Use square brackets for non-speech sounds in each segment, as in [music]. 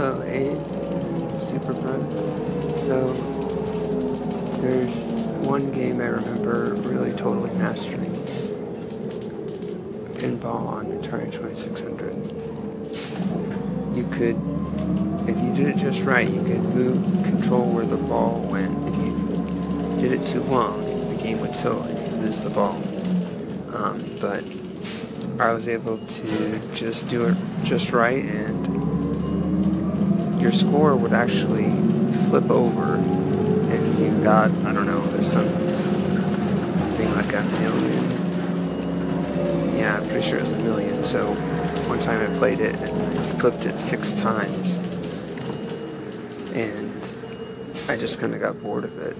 in Super. So there's one game I remember really totally mastering. Pinball on the Atari 2600. You could, if you did it just right, you could move, control where the ball went. If you did it too long, the game would tilt and you'd lose the ball. Um, but I was able to just do it just right, and your score would actually flip over if you got, I don't know, something like a million. Yeah, I'm pretty sure it was a million. So one time I played it and flipped it six times, and I just kind of got bored of it.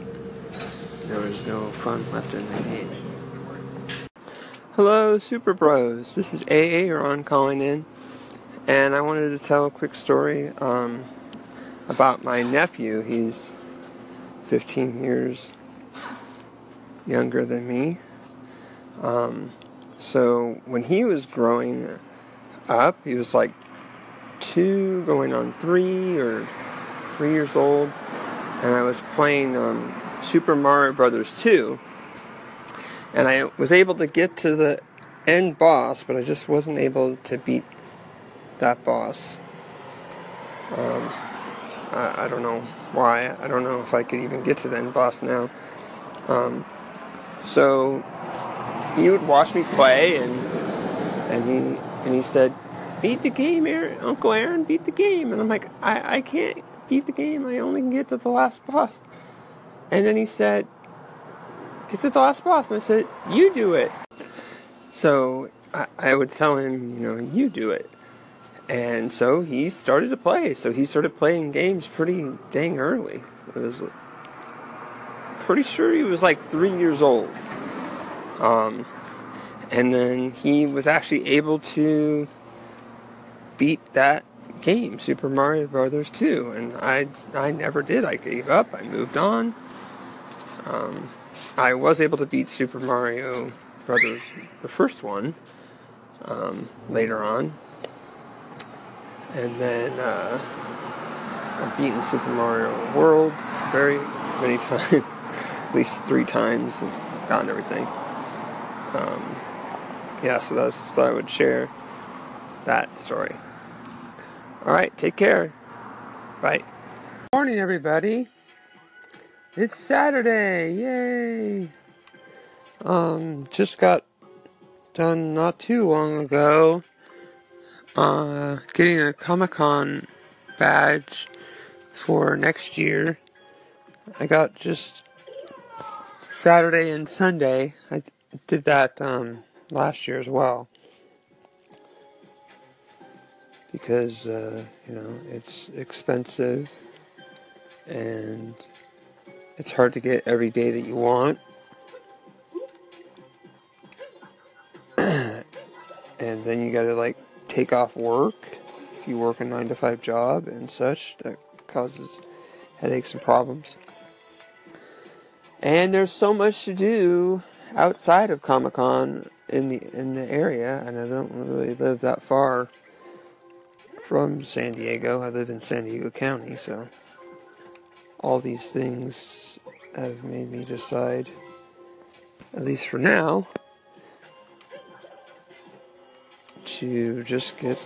There was no fun left in the game. Hello, Super Bros. This is AA Ron calling in, and I wanted to tell a quick story um, about my nephew. He's 15 years younger than me. Um, so when he was growing up, he was like two, going on three or three years old, and I was playing um, Super Mario Brothers 2 and I was able to get to the end boss, but I just wasn't able to beat that boss. Um, I, I, don't know why. I don't know if I could even get to the end boss now. Um, so he would watch me play, and and he and he said, "Beat the game, Aaron, Uncle Aaron. Beat the game." And I'm like, "I I can't beat the game. I only can get to the last boss." And then he said, get to the last boss. And I said, you do it. So I, I would tell him, you know, you do it. And so he started to play. So he started playing games pretty dang early. It was pretty sure he was like three years old. Um, and then he was actually able to beat that game, Super Mario Brothers 2. And I, I never did. I gave up. I moved on. Um, I was able to beat Super Mario Brothers, the first one, um, later on. And then uh, I've beaten Super Mario Worlds very many [laughs] times, at least three times, and gotten everything. Um, yeah, so that's so I would share that story. All right, take care. Bye. Morning, everybody. It's Saturday! Yay! Um, just got done not too long ago, uh, getting a Comic Con badge for next year. I got just Saturday and Sunday. I did that, um, last year as well. Because, uh, you know, it's expensive and it's hard to get every day that you want. [clears throat] and then you gotta like take off work if you work a 9 to 5 job and such. That causes headaches and problems. And there's so much to do outside of Comic Con in the in the area, and I don't really live that far from San Diego. I live in San Diego County, so all these things have made me decide, at least for now, to just get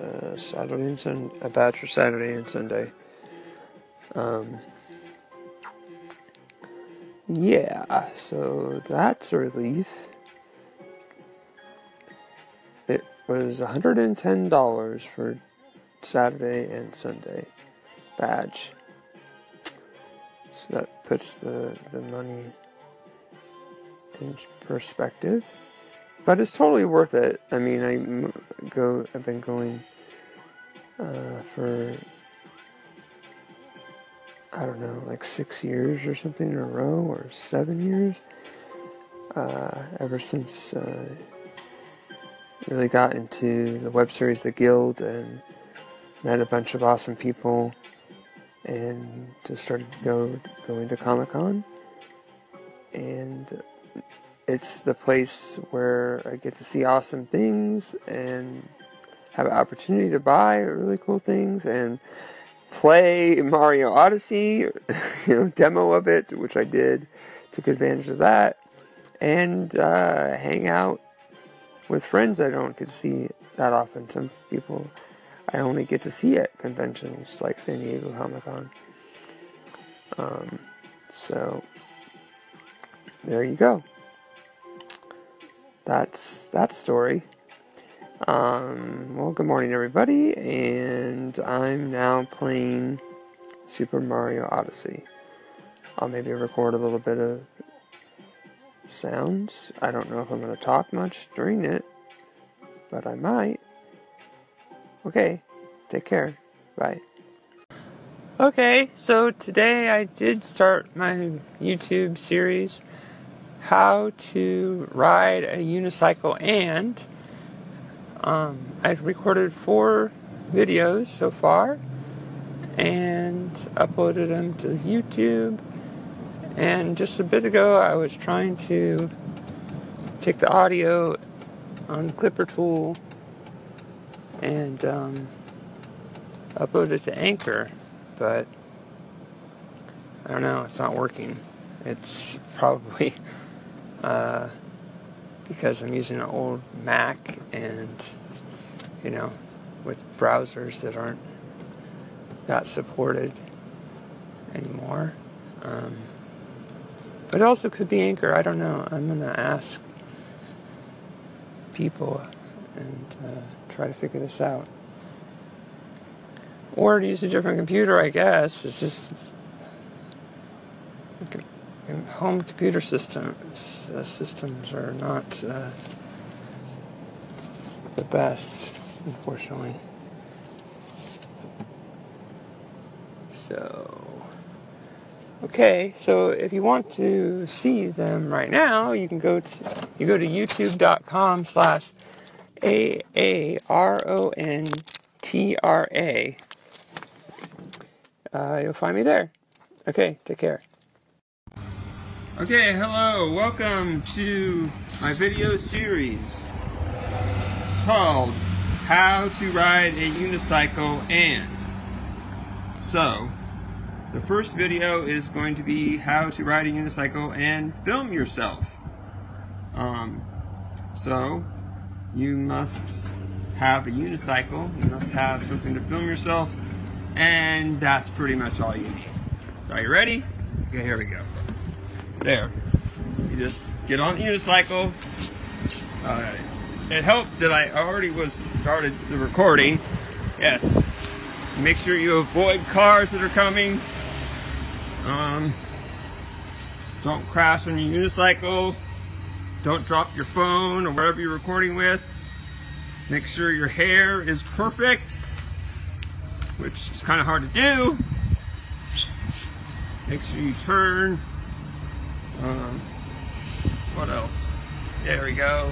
uh, Saturday and Sun a batch for Saturday and Sunday. Um, yeah, so that's a relief. It was $110 for Saturday and Sunday badge. So that puts the, the money in perspective. But it's totally worth it. I mean, I go. I've been going uh, for I don't know, like six years or something in a row, or seven years. Uh, ever since uh, really got into the web series The Guild and met a bunch of awesome people and just started go going to Comic Con, and it's the place where I get to see awesome things and have an opportunity to buy really cool things and play Mario Odyssey, [laughs] you know, demo of it, which I did, took advantage of that, and uh, hang out with friends I don't get to see that often. Some people I only get to see at conventions like San Diego Comic Con. Um, so there you go. That's that story. Um, well, good morning, everybody, and I'm now playing Super Mario Odyssey. I'll maybe record a little bit of sounds. I don't know if I'm going to talk much during it, but I might. Okay, take care. Bye. Okay, so today I did start my YouTube series How to Ride a Unicycle and um, I've recorded four videos so far and uploaded them to YouTube. And just a bit ago, I was trying to take the audio on the Clipper tool and um, upload it to Anchor, but I don't know, it's not working. It's probably uh, because I'm using an old Mac and, you know, with browsers that aren't that supported anymore. Um, but it also could be Anchor. I don't know. I'm going to ask people and uh, try to figure this out. Or use a different computer, I guess. It's just home computer systems uh, systems are not uh, the best, unfortunately. So, okay, so if you want to see them right now, you can go to you go to youtube.com slash a a r o n t r a. Uh, you'll find me there. Okay, take care. Okay, hello, welcome to my video series called How to Ride a Unicycle and. So, the first video is going to be how to ride a unicycle and film yourself. Um, so, you must have a unicycle, you must have something to film yourself, and that's pretty much all you need. So, are you ready? Okay, here we go. There. You just get on the unicycle. Uh, it helped that I already was started the recording. Yes. Make sure you avoid cars that are coming. Um, don't crash on your unicycle. Don't drop your phone or whatever you're recording with. Make sure your hair is perfect, which is kind of hard to do. Make sure you turn um, what else? There we go.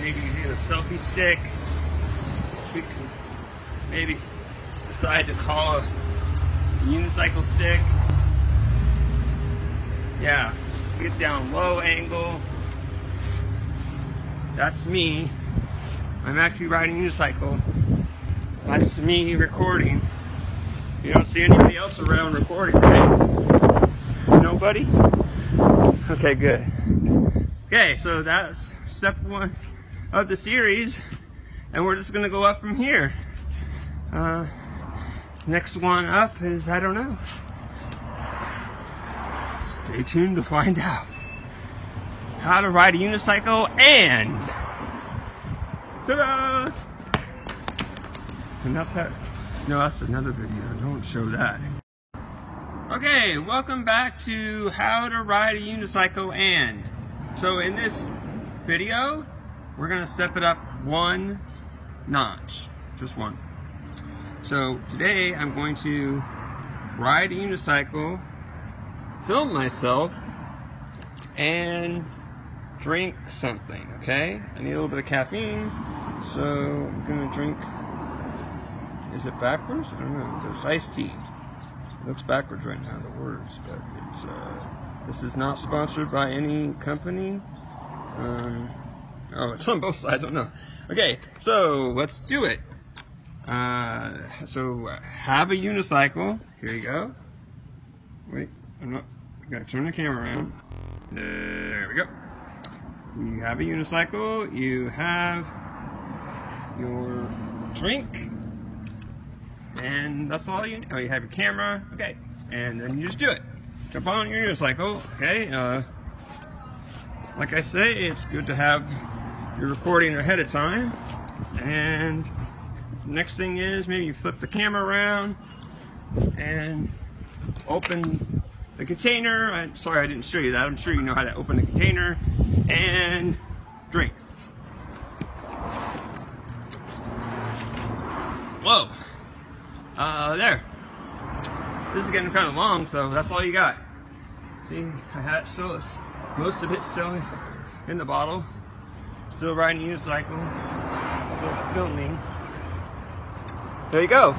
Maybe you need a selfie stick. We can maybe decide to call a unicycle stick. Yeah, get down low angle. That's me. I'm actually riding a unicycle. That's me recording. You don't see anybody else around recording, right? Nobody? Okay, good. Okay, so that's step one of the series, and we're just gonna go up from here. Uh, next one up is, I don't know. Stay tuned to find out how to ride a unicycle and ta-da! And that's that. No, that's another video. Don't show that. Okay, welcome back to how to ride a unicycle and. So in this video, we're gonna step it up one notch, just one. So today I'm going to ride a unicycle, film myself, and drink something, okay? I need a little bit of caffeine, so I'm gonna drink, is it backwards? I don't know, there's iced tea looks backwards right now, the words, but it's, uh, this is not sponsored by any company. Um, Oh, it's on both sides. I don't know. Okay, so let's do it. Uh, so have a unicycle. Here you go. Wait, I'm not. I gotta turn the camera around. There we go. You have a unicycle. You have your drink, and that's all you. Oh, you have your camera. Okay, and then you just do it. Jump on your unicycle. Okay. Uh, like I say, it's good to have your recording ahead of time. And next thing is maybe you flip the camera around and open the container. I'm sorry I didn't show you that. I'm sure you know how to open the container and drink. Whoa. Uh, there. This is getting kind of long, so that's all you got. See, I had it still, most of it still in the bottle. Still riding a unicycle. Still filming. There you go.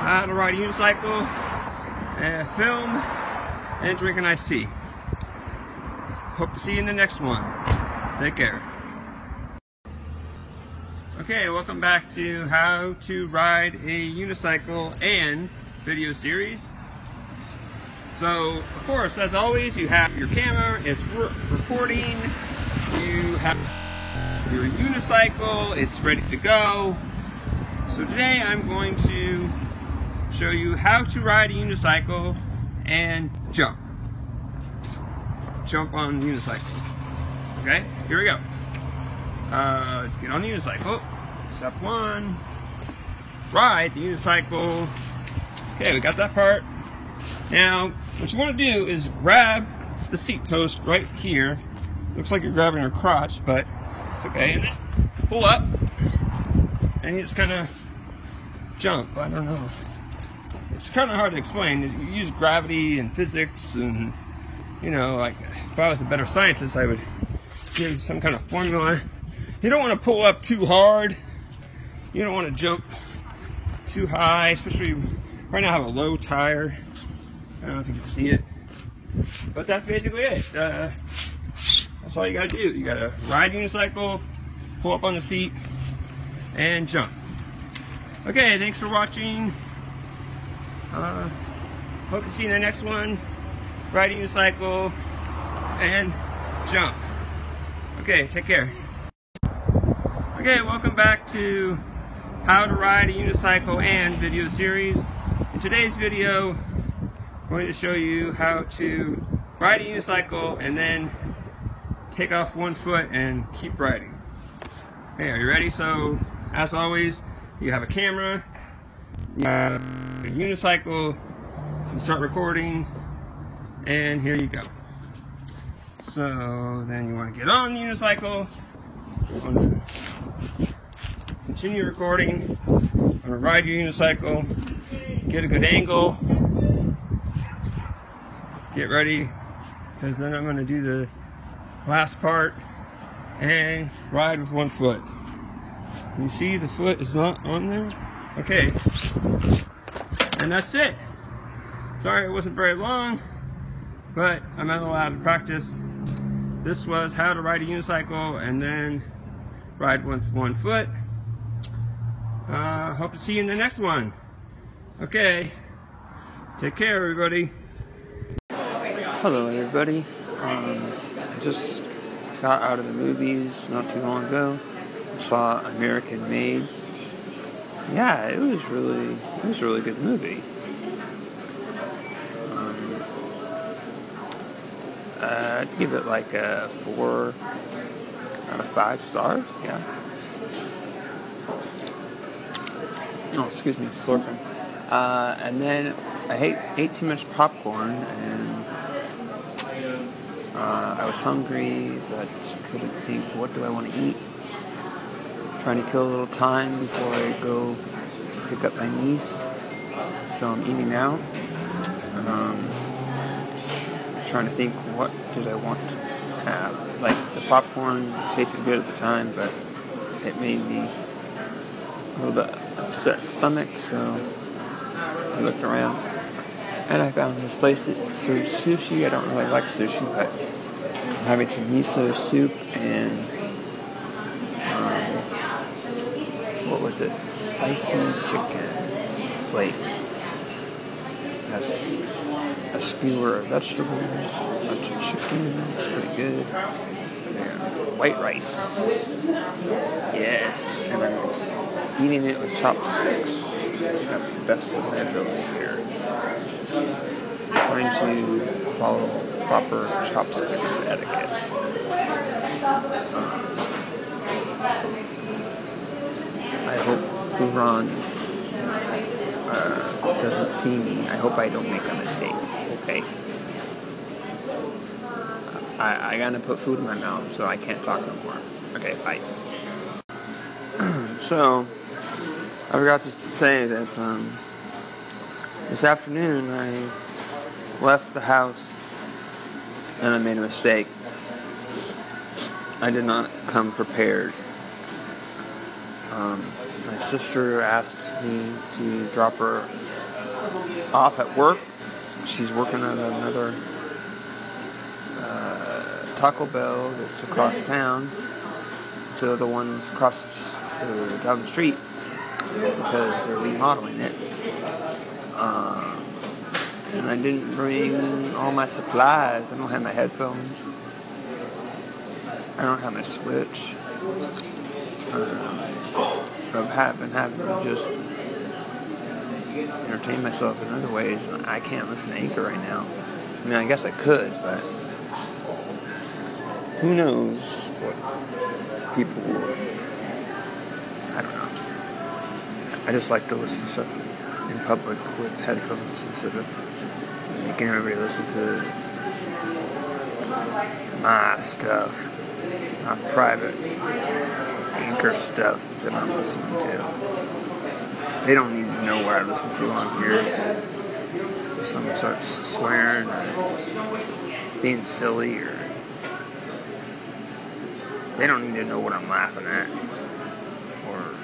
How to ride a unicycle, and film, and drink an iced tea. Hope to see you in the next one. Take care. Okay, welcome back to how to ride a unicycle and video series. So, of course, as always, you have your camera, it's re recording, you have your unicycle, it's ready to go. So today I'm going to show you how to ride a unicycle and jump. Jump on unicycle. Okay, here we go. Uh, get on the unicycle. Step one, ride the unicycle. Okay, we got that part. Now, what you want to do is grab the seat post right here. Looks like you're grabbing your crotch, but it's okay. And pull up, and you just kind of jump. I don't know. It's kind of hard to explain. You use gravity and physics, and you know, like if I was a better scientist, I would give some kind of formula. You don't want to pull up too hard. You don't want to jump too high, especially right now I have a low tire. I don't know if you can see it. But that's basically it. Uh, that's all you gotta do. You gotta ride unicycle, pull up on the seat, and jump. Okay, thanks for watching. Uh, hope to see you in the next one. Ride unicycle and jump. Okay, take care. Okay, welcome back to how to ride a unicycle and video series. In today's video, I'm going to show you how to ride a unicycle and then take off one foot and keep riding. Okay, are you ready? So, as always, you have a camera, you have a unicycle, you start recording, and here you go. So, then you want to get on the unicycle, continue recording. I'm gonna ride your unicycle, get a good angle, get ready, because then I'm gonna do the last part and ride with one foot. You see the foot is not on there? Okay. And that's it. Sorry it wasn't very long, but I'm not allowed to practice. This was how to ride a unicycle and then ride with one foot. Uh, hope to see you in the next one. Okay. Take care, everybody. Hello, everybody. Um, I just got out of the movies not too long ago. Saw American Made. Yeah, it was really, it was a really good movie. Um, uh, I'd give it like a four out of five stars. Yeah. Oh, excuse me, slurping. Uh, and then I hate, ate too much popcorn, and uh, I was hungry, but couldn't think, what do I want to eat? Trying to kill a little time before I go pick up my niece. So I'm eating out. Um, trying to think, what did I want to have? Like, the popcorn tasted good at the time, but it made me a little bit upset stomach, so I looked around and I found this place that serves sushi. I don't really like sushi, but I'm having some miso soup and um, what was it? Spicy chicken plate. Has a skewer of vegetables, a bunch of chicken. It's pretty good. And white rice. Yes, and I'm eating it with chopsticks. Got the best of my ability here. Trying to follow proper chopsticks etiquette. I hope Huron doesn't see me. I hope I don't make a mistake. Okay. I, I gotta put food in my mouth, so I can't talk no more. Okay, bye. so, I forgot to say that um, this afternoon I left the house and I made a mistake. I did not come prepared. Um, my sister asked me to drop her off at work. She's working at another uh, Taco Bell that's across town to the ones across uh, down the street because they're remodeling it. Um, and I didn't bring all my supplies. I don't have my headphones. I don't have my switch. So I've been having to just entertain myself in other ways. I can't listen to Anchor right now. I mean, I guess I could, but who knows what people. will. I don't know. I just like to listen to stuff in public with headphones instead of making everybody listen to my stuff, my private anchor stuff that I'm listening to. They don't need to know what I listen to on here. If someone starts swearing or being silly or they don't need to know what I'm laughing at or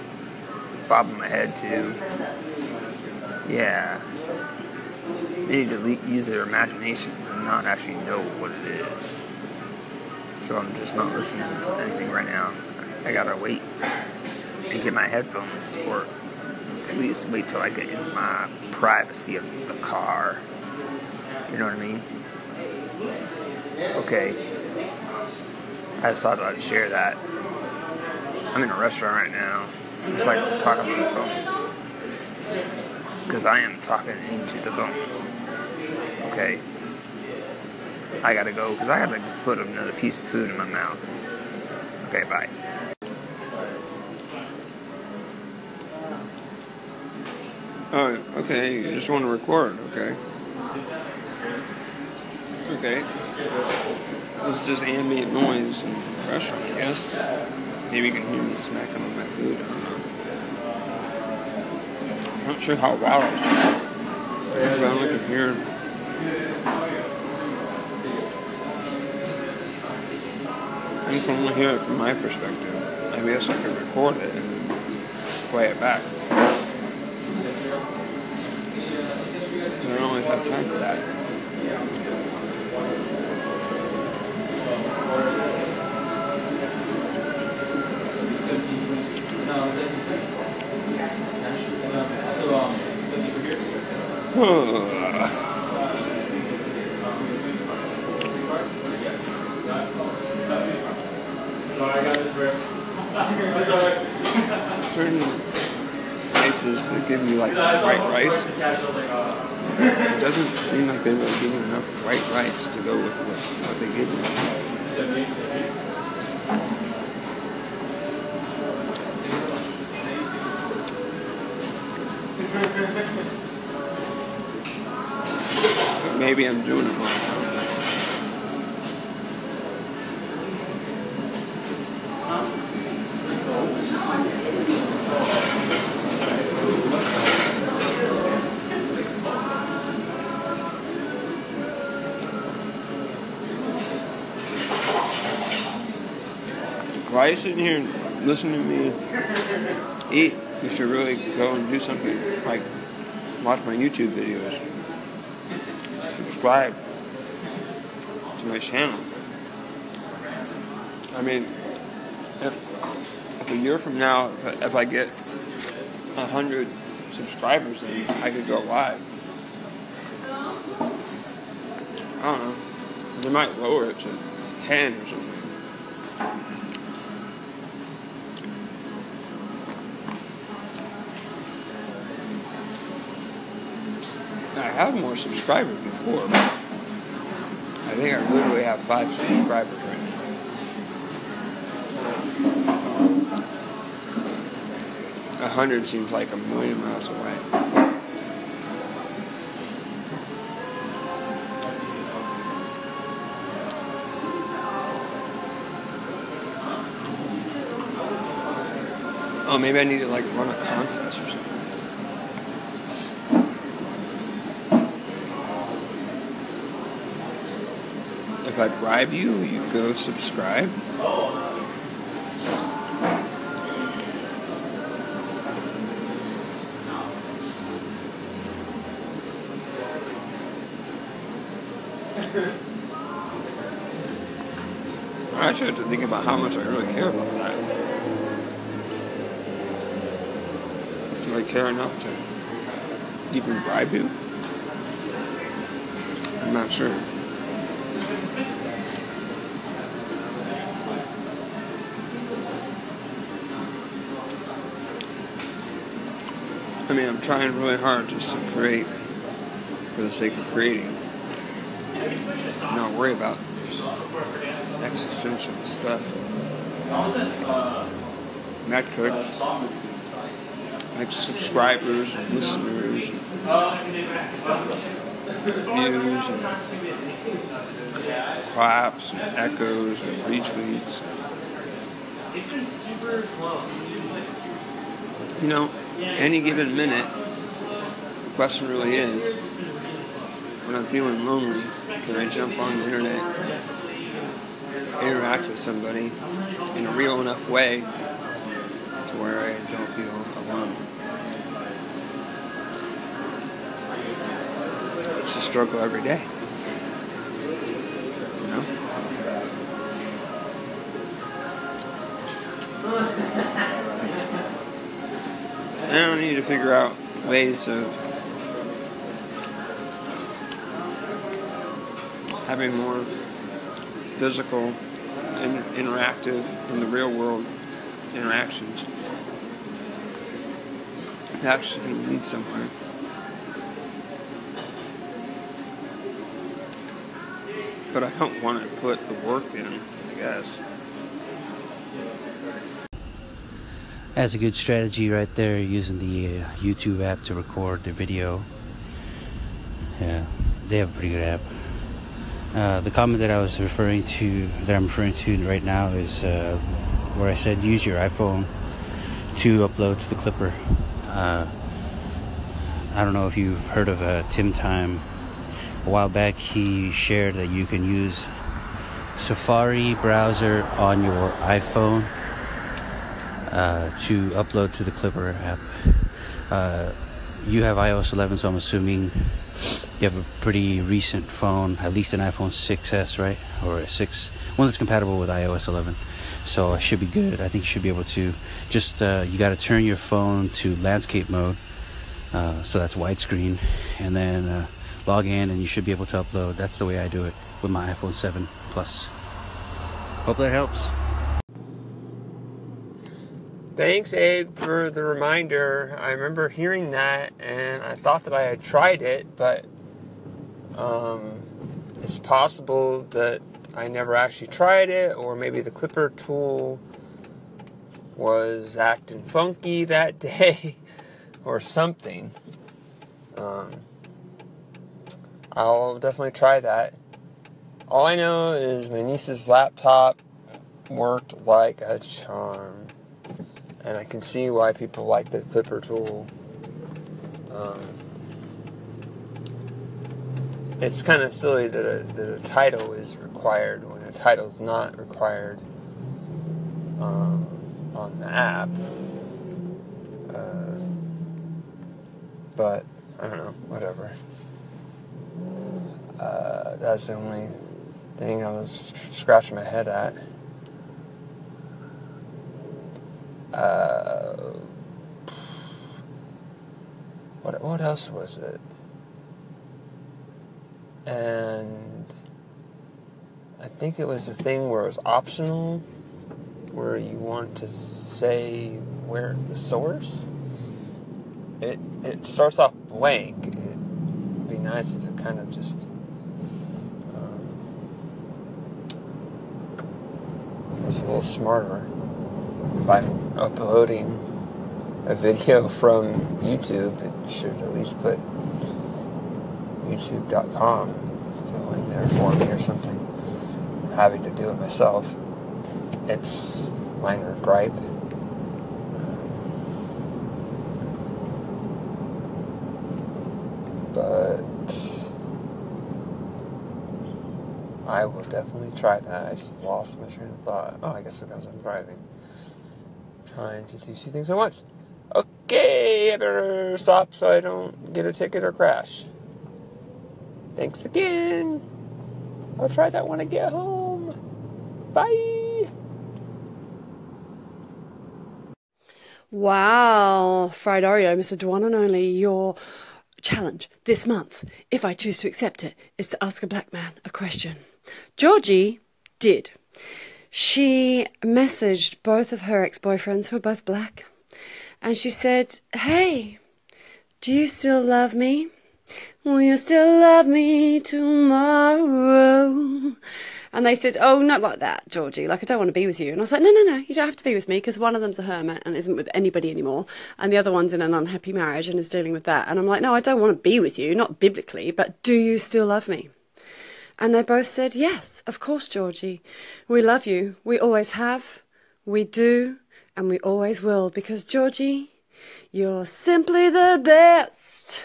bobbing my head to. Yeah. They need to le- use their imaginations and not actually know what it is. So I'm just not listening to anything right now. I gotta wait and get my headphones or at least wait till I get in my privacy of the car. You know what I mean? Okay. I just thought I'd share that. I'm in a restaurant right now. It's like talking on the phone. Because I am talking into the phone. Okay. I gotta go because I gotta put another piece of food in my mouth. Okay, bye. Oh, okay. You just want to record, okay? Okay. This is just ambient noise and restaurant, I guess. Maybe you can hear me smacking on my food. I don't know. I'm not sure how loud I should. But I only can hear. I can only hear it from my perspective. I guess I could record it and play it back. I don't always have time for that. Certain places that give you like white rice. Uh, It doesn't seem like they're really giving enough white rice to go with what, what they give you. Maybe I'm doing it wrong. Why are you sitting here and listening to me eat? You should really go and do something like watch my YouTube videos. Subscribe to my channel. I mean, if, if a year from now, if I, get a hundred subscribers, then I could go live. I don't know. They might lower it to ten or something. I have more subscribers before, I think I literally have five subscribers right now. A hundred seems like a million miles away. Oh, maybe I need to like run a contest or something. If I bribe you, you go subscribe. [laughs] I actually have to think about how much I really care about that. Do I care enough to even bribe you? I'm not sure. I mean, I'm trying really hard just to create for the sake of creating. Not worry about existential stuff. Metrics, like subscribers, and listeners, and views, and claps, and echoes, and retweets. You know, any given minute, the question really is, when I'm feeling lonely, can I jump on the internet, interact with somebody in a real enough way to where I don't feel alone? It's a struggle every day. I need to figure out ways of having more physical and interactive in the real world interactions. Actually going to lead somewhere. But I don't want to put the work in, I guess. That's a good strategy right there, using the uh, YouTube app to record the video. Yeah, they have a pretty good app. Uh, the comment that I was referring to, that I'm referring to right now, is uh, where I said use your iPhone to upload to the Clipper. Uh, I don't know if you've heard of uh, Tim Time. A while back, he shared that you can use Safari browser on your iPhone uh, to upload to the Clipper app. Uh, you have iOS 11, so I'm assuming you have a pretty recent phone, at least an iPhone 6s, right? Or a 6, one that's compatible with iOS 11. So it should be good. I think you should be able to just, uh, you got to turn your phone to landscape mode. Uh, so that's widescreen. And then uh, log in and you should be able to upload. That's the way I do it with my iPhone 7 Plus. Hope that helps. Thanks, Abe, for the reminder. I remember hearing that, and I thought that I had tried it, but um, it's possible that I never actually tried it, or maybe the Clipper tool was acting funky that [laughs] day, or something. Um, I'll definitely try that. All I know is my niece's laptop worked like a charm and I can see why people like the Clipper tool. Um, it's kind of silly that a, that a title is required when a title is not required um, on the app. Uh, but I don't know, whatever. Uh, that's the only thing I was scratching my head at. Uh, what what else was it? And I think it was the thing where it was optional, where you want to say where the source. It it starts off blank. It'd be nice if it kind of just. um, was a little smarter if I'm uploading a video [laughs] from YouTube, it should at least put youtube.com in there for me or something. I'm having to do it myself. It's minor gripe. Um, but I will definitely try that. I just lost my train of thought. Oh, I guess because I'm driving. Trying to do two things at once. Okay, I better stop so I don't get a ticket or crash. Thanks again. I'll try that when I get home. Bye. Wow, Fried Oreo, Mr. Dwan and Only, your challenge this month, if I choose to accept it, is to ask a black man a question. Georgie did. She messaged both of her ex boyfriends, who are both black, and she said, Hey, do you still love me? Will you still love me tomorrow? And they said, Oh, not like that, Georgie. Like, I don't want to be with you. And I was like, No, no, no, you don't have to be with me because one of them's a hermit and isn't with anybody anymore. And the other one's in an unhappy marriage and is dealing with that. And I'm like, No, I don't want to be with you, not biblically, but do you still love me? And they both said, Yes, of course, Georgie. We love you. We always have. We do. And we always will. Because, Georgie, you're simply the best.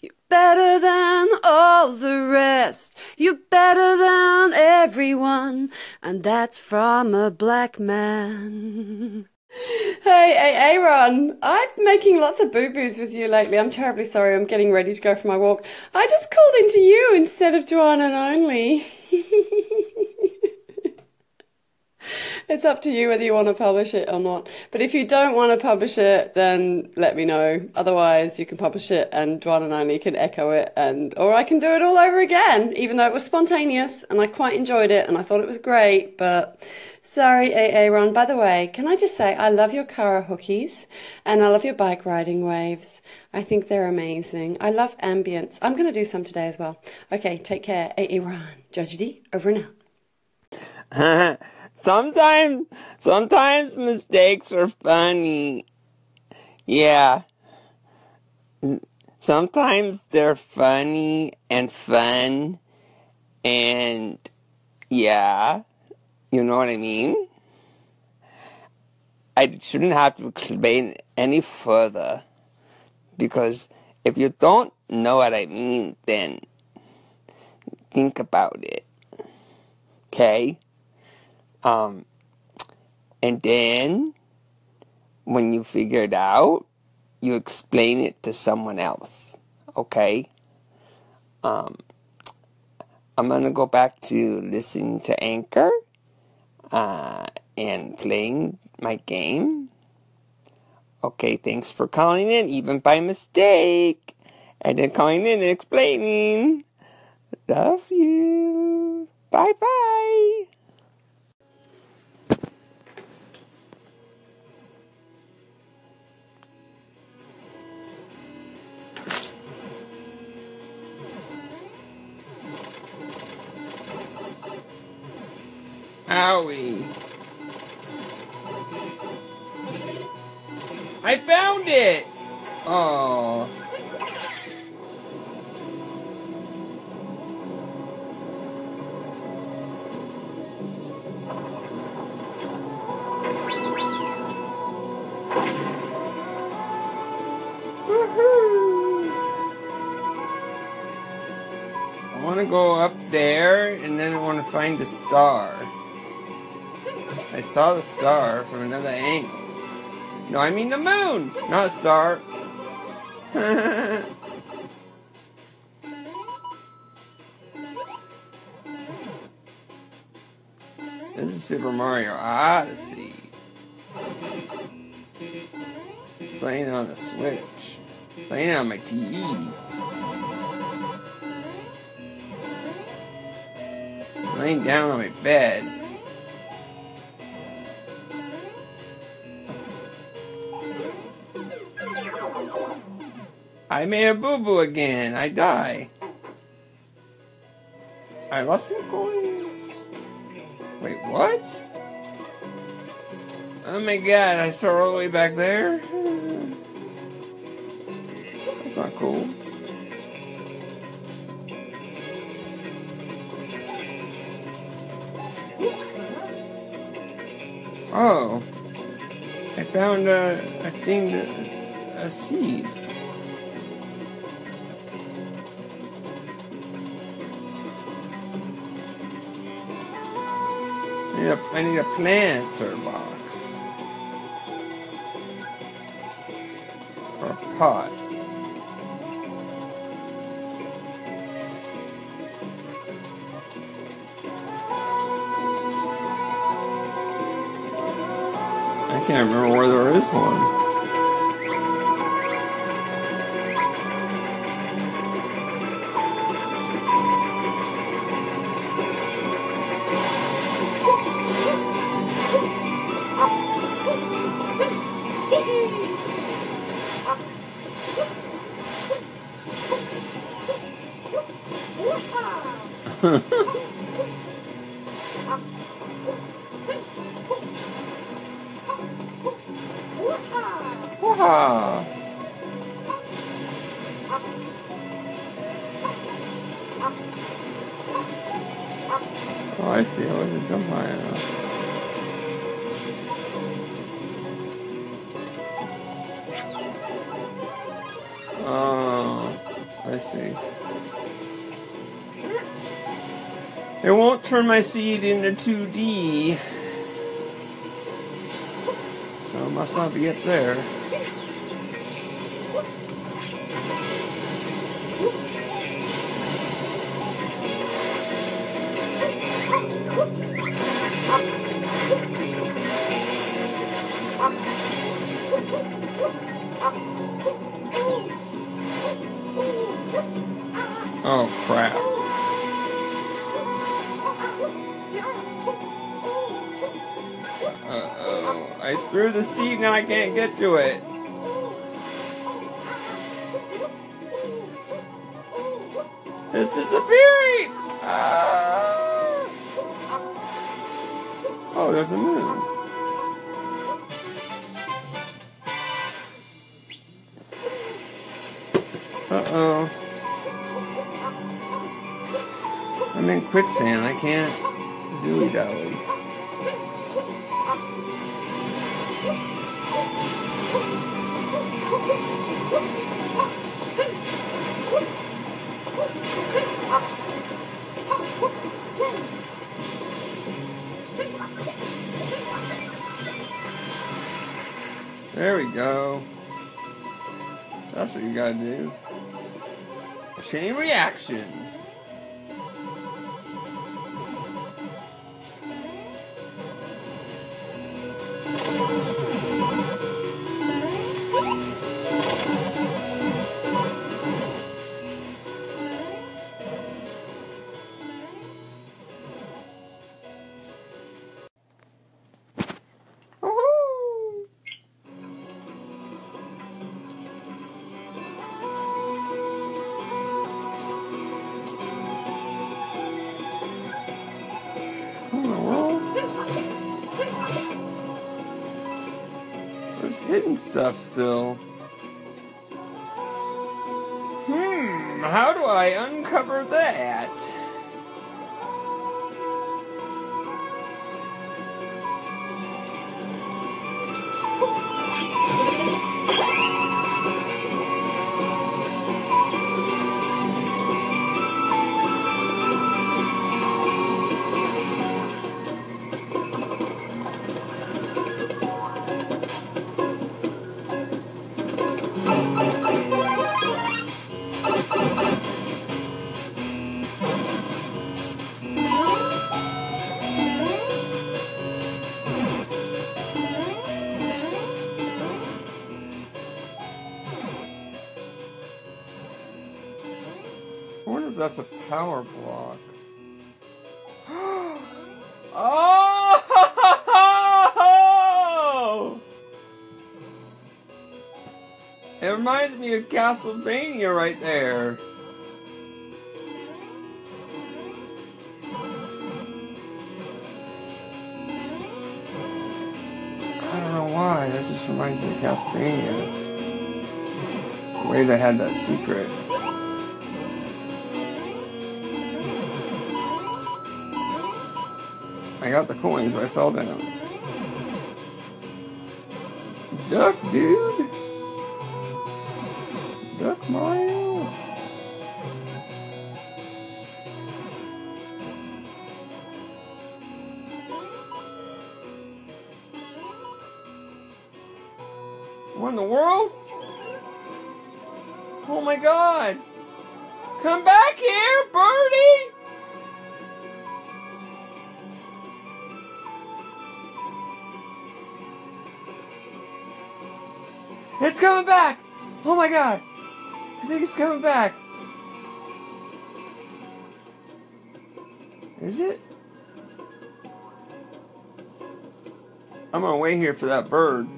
You're better than all the rest. You're better than everyone. And that's from a black man. Hey, hey, Aaron, I'm making lots of boo-boos with you lately. I'm terribly sorry. I'm getting ready to go for my walk. I just called into you instead of Dwan and Only. [laughs] It's up to you whether you want to publish it or not. But if you don't want to publish it, then let me know. Otherwise, you can publish it and Dwan and Only can echo it and, or I can do it all over again, even though it was spontaneous and I quite enjoyed it and I thought it was great, but sorry, Aaron. By the way, can I just say I love your Kara hookies and I love your bike riding waves. I think they're amazing. I love ambience. I'm going to do some today as well. Okay, take care. Aaron. Judge D, over and out. [laughs] sometimes, sometimes mistakes are funny. Yeah. Sometimes they're funny and fun. And yeah, you know what I mean? I shouldn't have to explain any further. Because if you don't know what I mean, then think about it. Okay? Um, and then when you figure it out, you explain it to someone else. Okay? Um, I'm going to go back to listening to Anchor uh, and playing my game. Okay, thanks for calling in, even by mistake. And then calling in and explaining. Love you. Bye bye. Howie. I found it! Oh. I want to go up there and then I want to find the star. I saw the star from another angle. No, I mean the moon, not a star. [laughs] this is Super Mario Odyssey. playing on the Switch. Playing on my TV. Laying down on my bed. I made a boo boo again. I die. I lost some coin. Wait, what? Oh my god, I saw all the way back there? That's not cool. Oh. I found a, a thing, a seed. I need a, planter box. Or a pot. I can't remember where there is one. Turn my seed into 2D. So it must not be up there. Oh crap. Threw the seed, now I can't get to it. It's disappearing! Ah! Oh, there's a moon. Uh-oh. I'm in quicksand. I can't dilly dally. There Do. Chain reactions. Stuff still. Power block. [gasps] oh! It reminds me of Castlevania right there. I don't know why. That just reminds me of Castlevania. The way they had that secret. Got the coins, I fell down. Duck, dude. Coming back. Is it? I'm gonna wait here for that bird.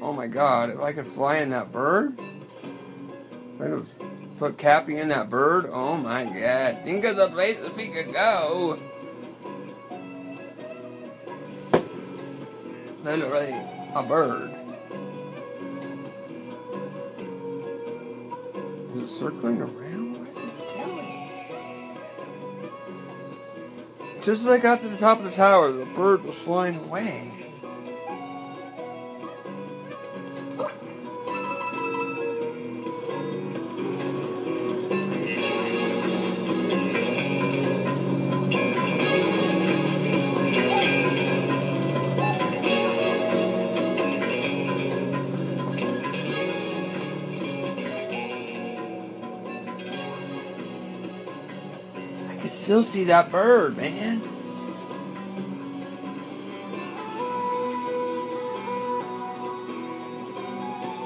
Oh my god, if I could fly in that bird? I could put Cappy in that bird? Oh my god. Think of the places we could go. Literally, a bird. It circling around? What is it doing? Just as I got to the top of the tower, the bird was flying away. Still see that bird, man.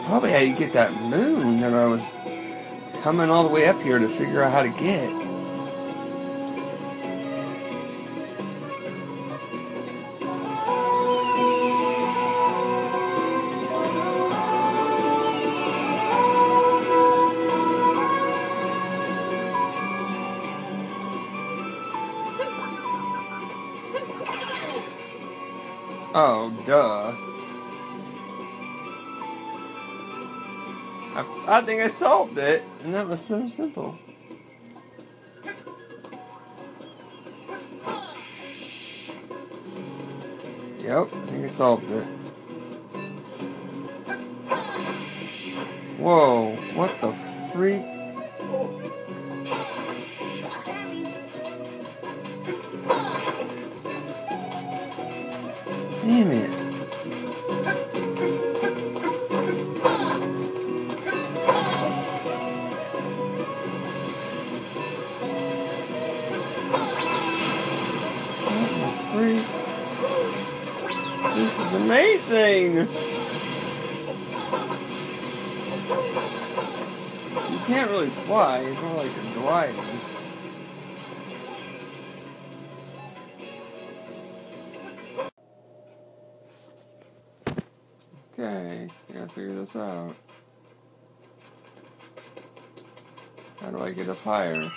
Probably how you get that moon that I was coming all the way up here to figure out how to get. Think I solved it, and that was so simple. Yep, I think I solved it. Freak? This is amazing! You can't really fly, it's more like you're gliding. Okay, I gotta figure this out. How do I get up higher?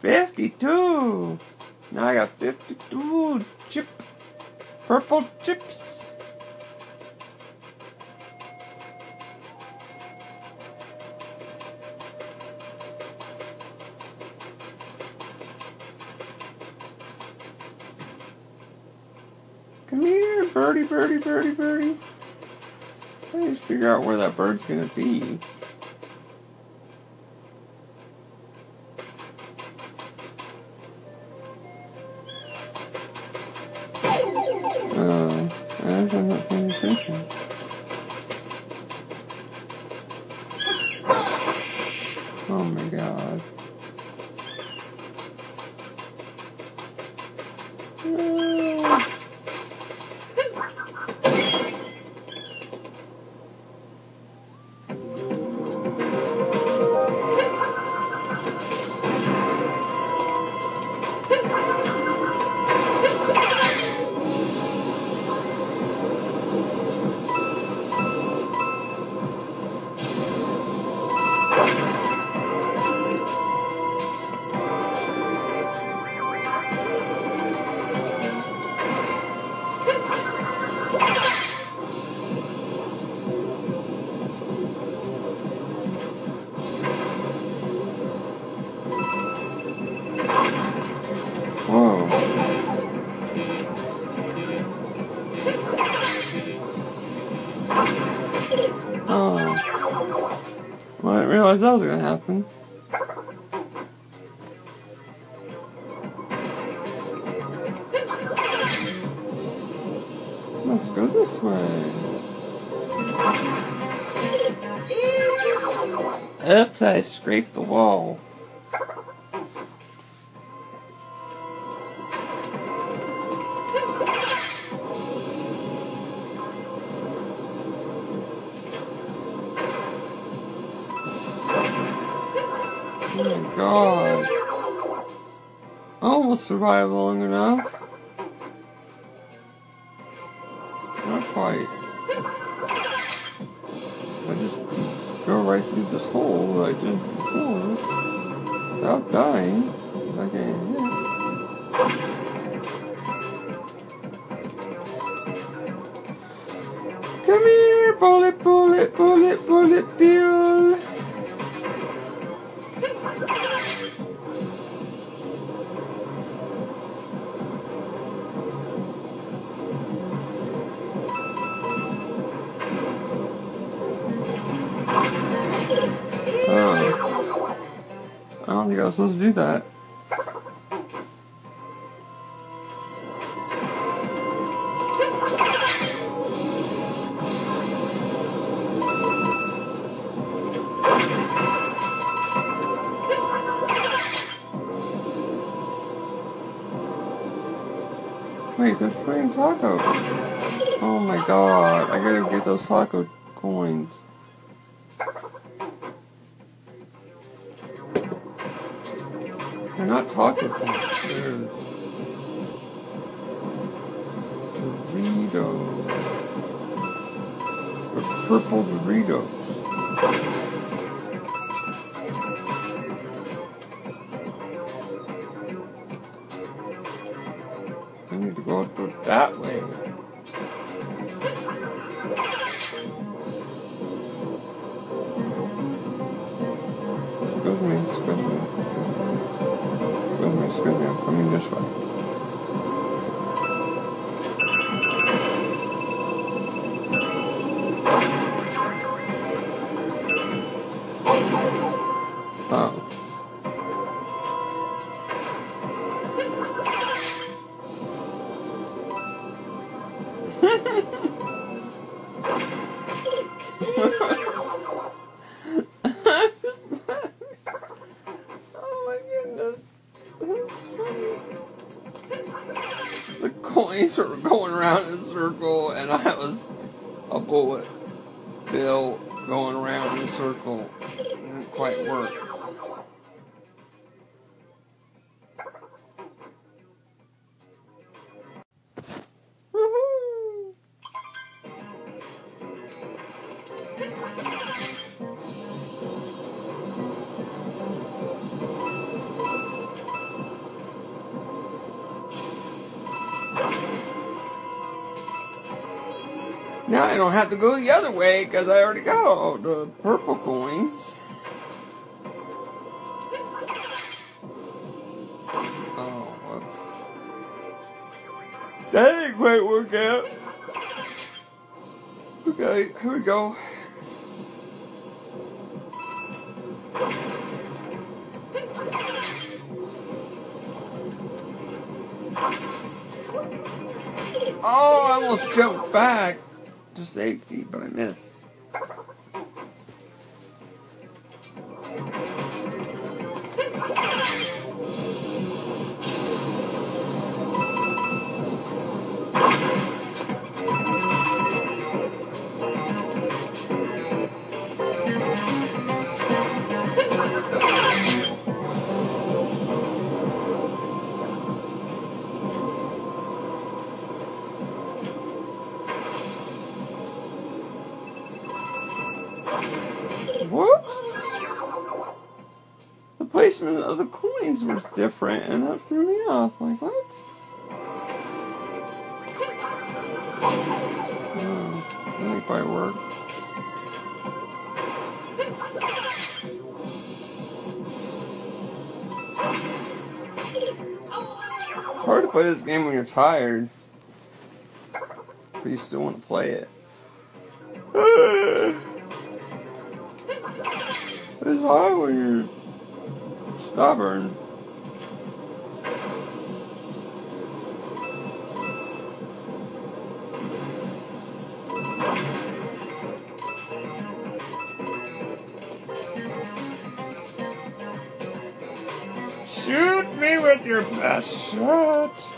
52! Now I got 52 chip, purple chips. Come here, birdie, birdie, birdie, birdie. I just figure out where that bird's gonna be. Realize that was gonna happen. Let's go this way. Oops, I scraped the wall. Survived long enough. Not quite. I just go right through this hole that I did before without dying. Tacos. Oh my god, I gotta get those taco coins. They're not taco coins, Doritos. They're purple Doritos. That way. Circle, and I was I don't have to go the other way because I already got all the purple coins. Oh, whoops. That didn't quite work out. Okay, here we go. Oh, I almost jumped back safety, but I missed. Placement of the coins was different, and that threw me off. Like, what? Oh, that didn't quite work. Hard to play this game when you're tired, but you still want to play it. [sighs] It's hard when you're stubborn. Shoot me with your best shot.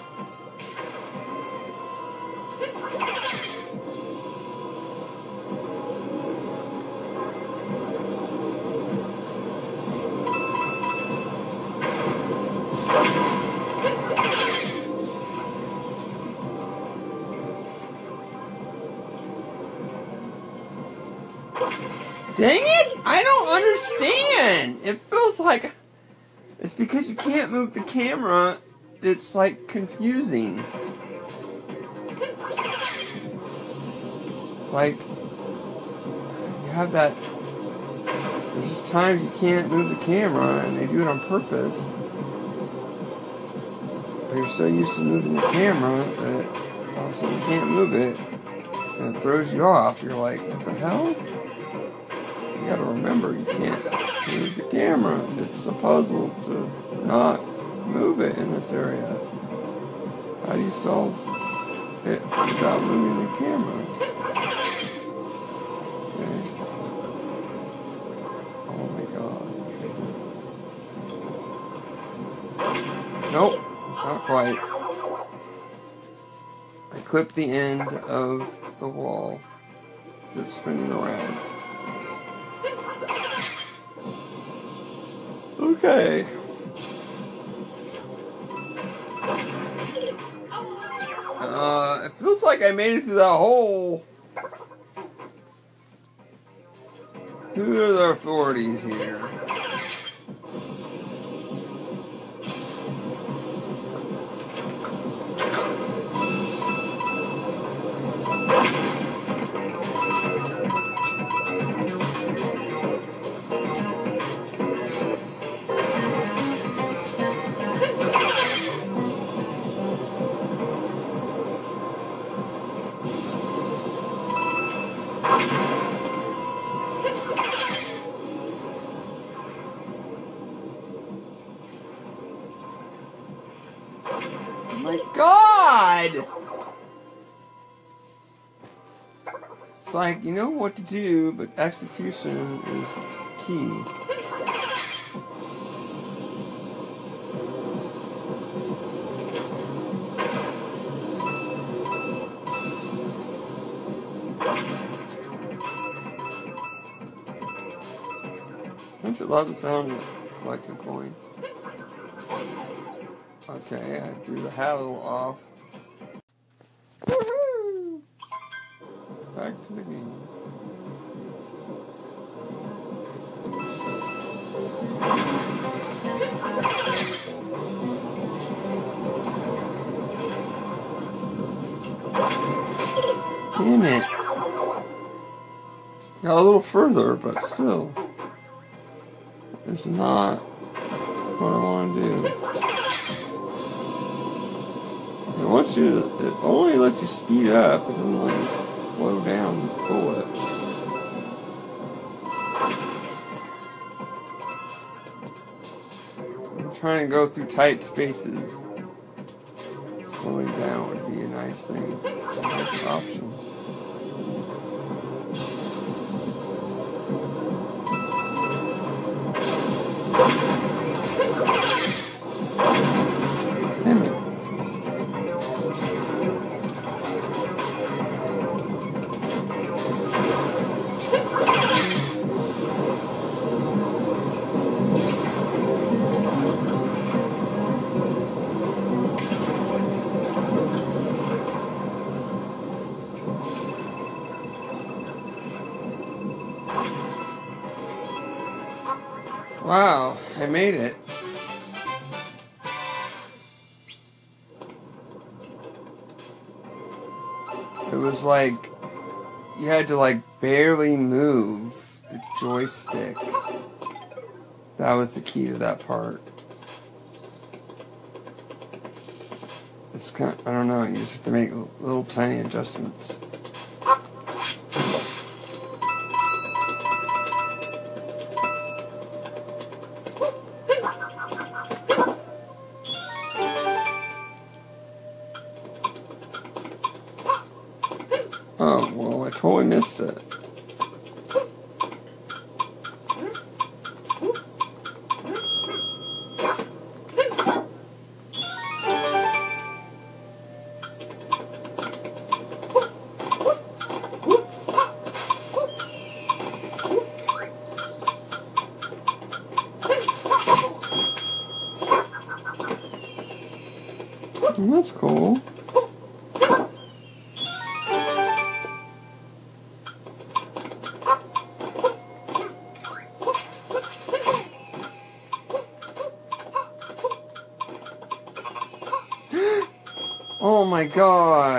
Move the camera. It's like confusing. Like you have that. There's just times you can't move the camera, and they do it on purpose. But you're so used to moving the camera that also you can't move it, and it throws you off. You're like, what the hell? You gotta remember, you can't move the camera. It's a puzzle to not move it in this area. How do you solve it without moving the camera? Okay. Oh my god. Nope, not quite. I clipped the end of the wall that's spinning around. Okay. Uh, it feels like I made it through that hole. Who are the authorities here? Like, you know what to do, but execution is key. Don't you love the sound of collecting coin? Okay, I threw the little off. Back to the game. Damn it. Got a little further, but still. It's not what I want to do. It wants you to, it only lets you speed up, it doesn't let you slow down this bullet. I'm trying to go through tight spaces. Slowing down would be a nice thing, a nice option. Was the key to that part. It's kind of, I don't know, you just have to make little tiny adjustments. Oh, well, I totally missed it.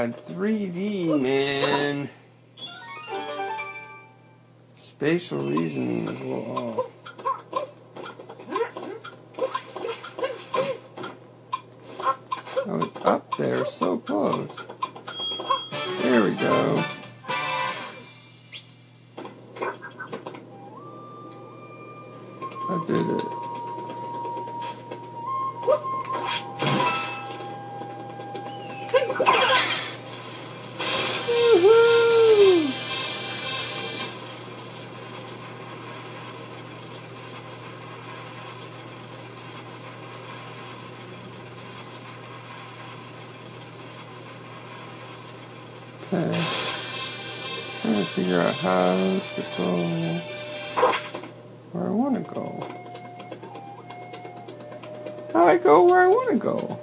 God, 3D, man. To go where I want to go. I go where I want to go.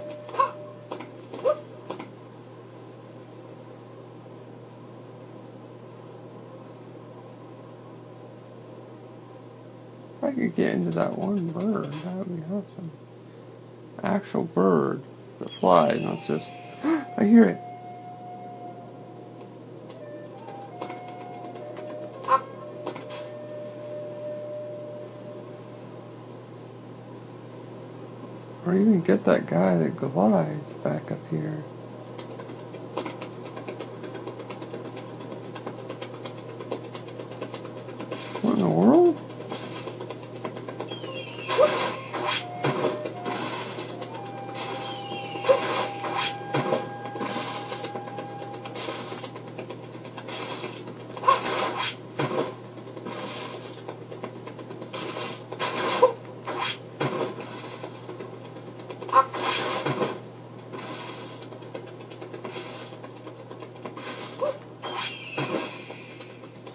If I could get into that one bird, that would be awesome. Actual bird that flies, not just. [gasps] I hear it. Or even get that guy that glides back up here. What in the world?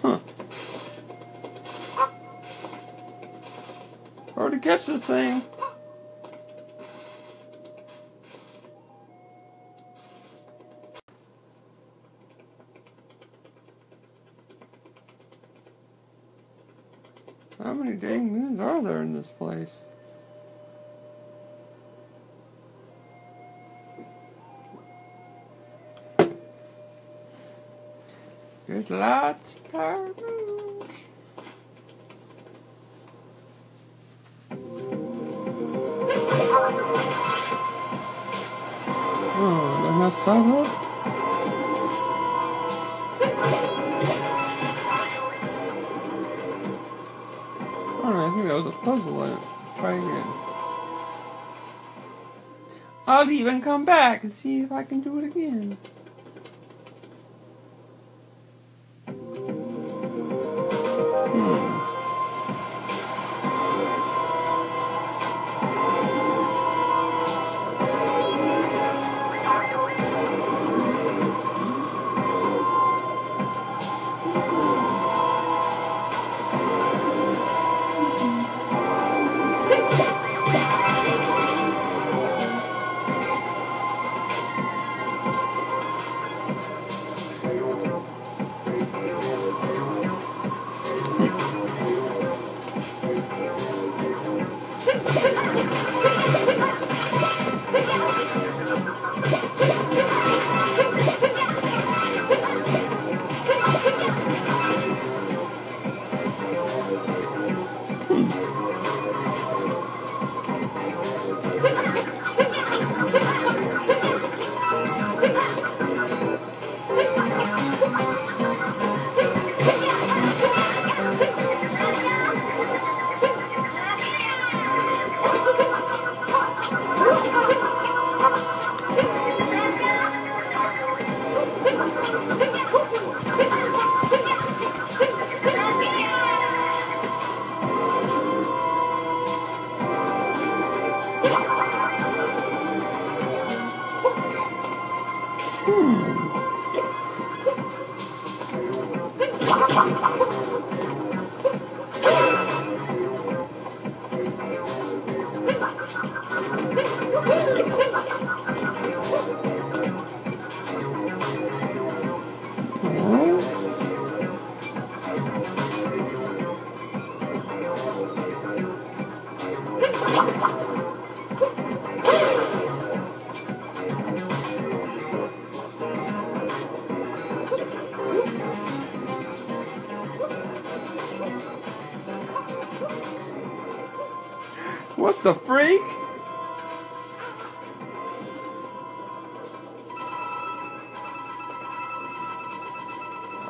Huh. Or to catch this thing. How many dang moons are there in this place? There's lots of power moons. Oh, mess that? Alright, I think that was a puzzle. Try again. I'll even come back and see if I can do it again.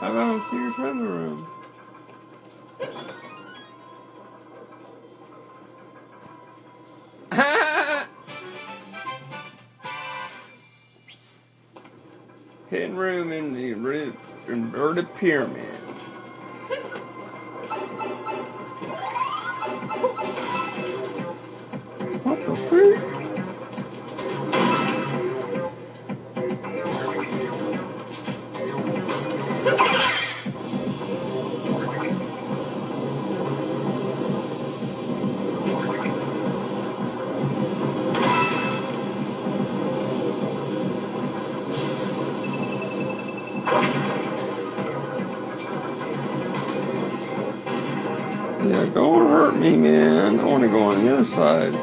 I don't see your treasure room. [laughs] Hidden room in the inverted pyramid. Side.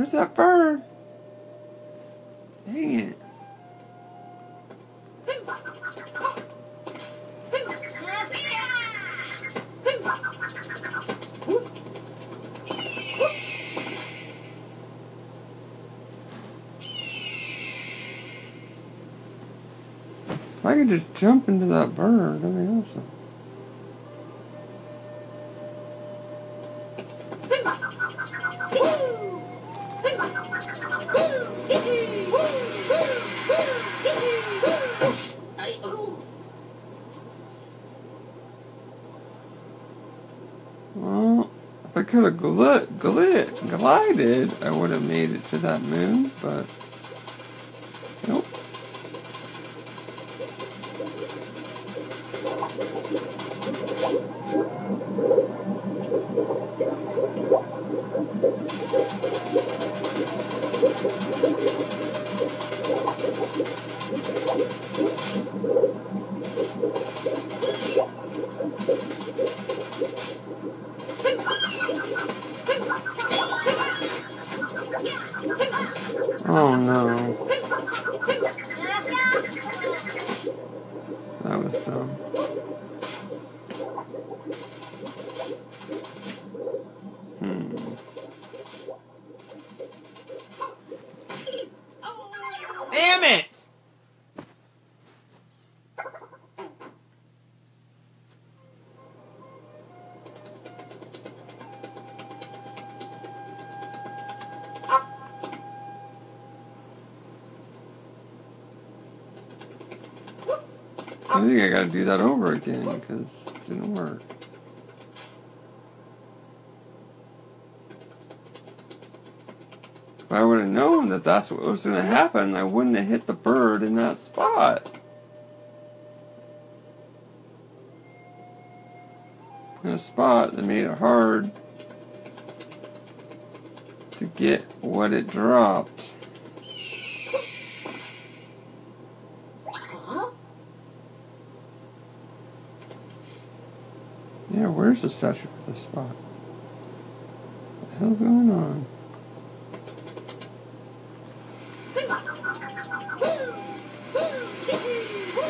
There's that bird. Dang it. I could just jump into that bird, that'd be awesome. Well, if I could have glit, glit, glided, I would have made it to that moon, but Oh no. Think I gotta do that over again because it didn't work. If I would have known that that's what was going to happen, I wouldn't have hit the bird in that spot. In a spot that made it hard to get what it dropped. Yeah, where's the statue for this spot? What the hell's going on?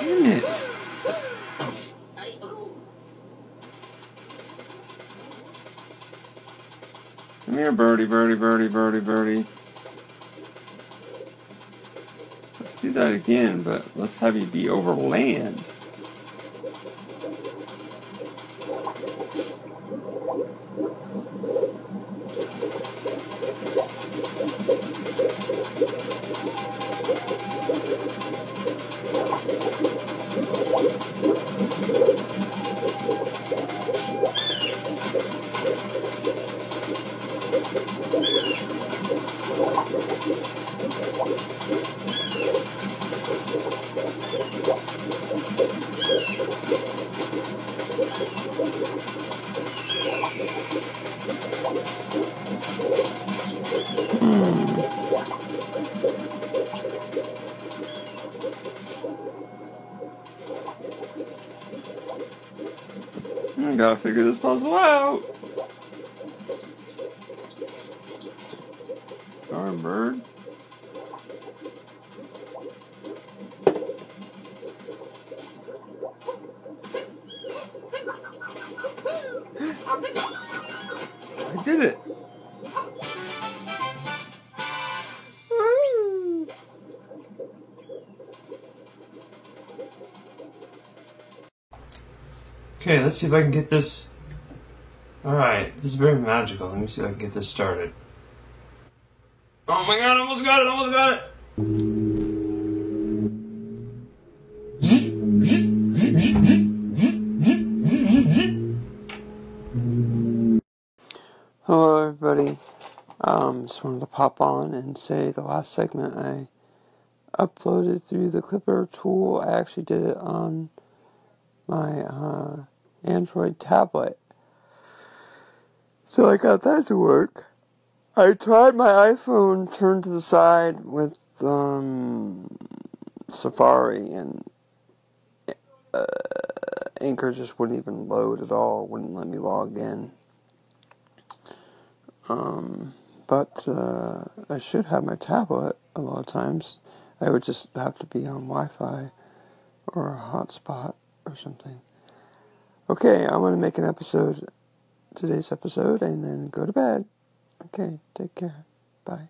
Damn it! Come here, birdie, birdie, birdie, birdie, birdie. Let's do that again, but let's have you be over land. I gotta figure this puzzle out. See if I can get this. Alright, this is very magical. Let me see if I can get this started. Oh my god, I almost got it, almost got it! Hello, everybody. Um, just wanted to pop on and say the last segment I uploaded through the Clipper tool. I actually did it on my uh, Android tablet. So I got that to work. I tried my iPhone turned to the side with um, Safari and uh, Anchor just wouldn't even load at all, wouldn't let me log in. Um, but uh, I should have my tablet a lot of times. I would just have to be on Wi Fi or a hotspot or something. Okay, I'm going to make an episode, today's episode, and then go to bed. Okay, take care. Bye.